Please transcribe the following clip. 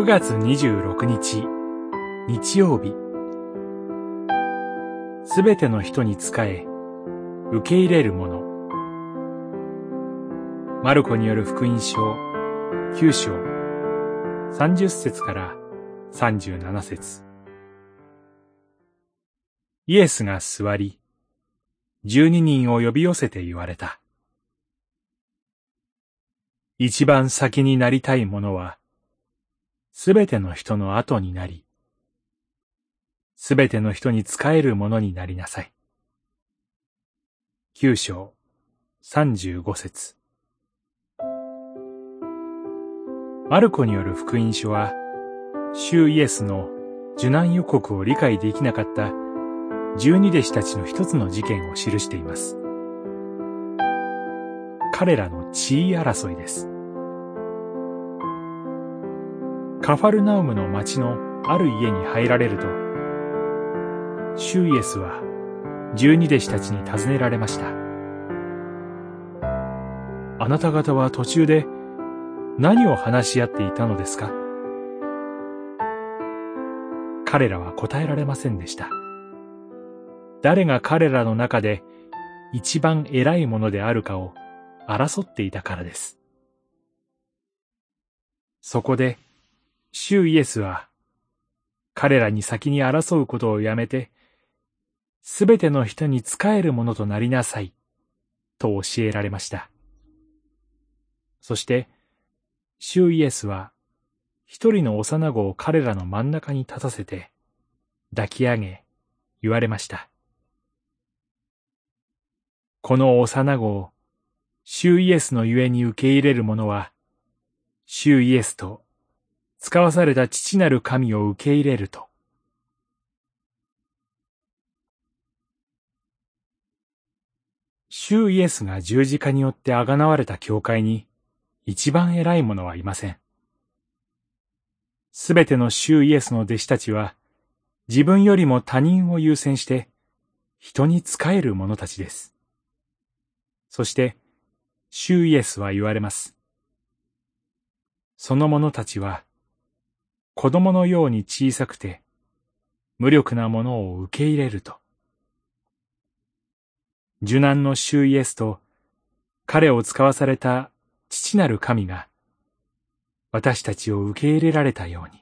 9月26日。日曜日。すべての人に仕え受け入れるもの。マルコによる福音書9章。30節から37節。イエスが座り12人を呼び寄せて言われた。一番先になりたいものは、すべての人の後になり、すべての人に仕えるものになりなさい。九章三十五節マルコによる福音書は、主イエスの受難予告を理解できなかった十二弟子たちの一つの事件を記しています。彼らの地位争いです。カファルナウムの町のある家に入られると、シュイエスは十二弟子たちに尋ねられました。あなた方は途中で何を話し合っていたのですか？彼らは答えられませんでした。誰が彼らの中で一番偉いものであるかを争っていたからです。そこで、主イエスは、彼らに先に争うことをやめて、すべての人に仕えるものとなりなさい、と教えられました。そして、主イエスは、一人の幼子を彼らの真ん中に立たせて、抱き上げ、言われました。この幼子を、主イエスのゆえに受け入れる者は、主イエスと、使わされた父なる神を受け入れると。主イエスが十字架によってあがなわれた教会に、一番偉い者はいません。すべての主イエスの弟子たちは、自分よりも他人を優先して、人に仕える者たちです。そして、主イエスは言われます。その者たちは、子供のように小さくて、無力なものを受け入れると。受難の主イエスと、彼を使わされた父なる神が、私たちを受け入れられたように。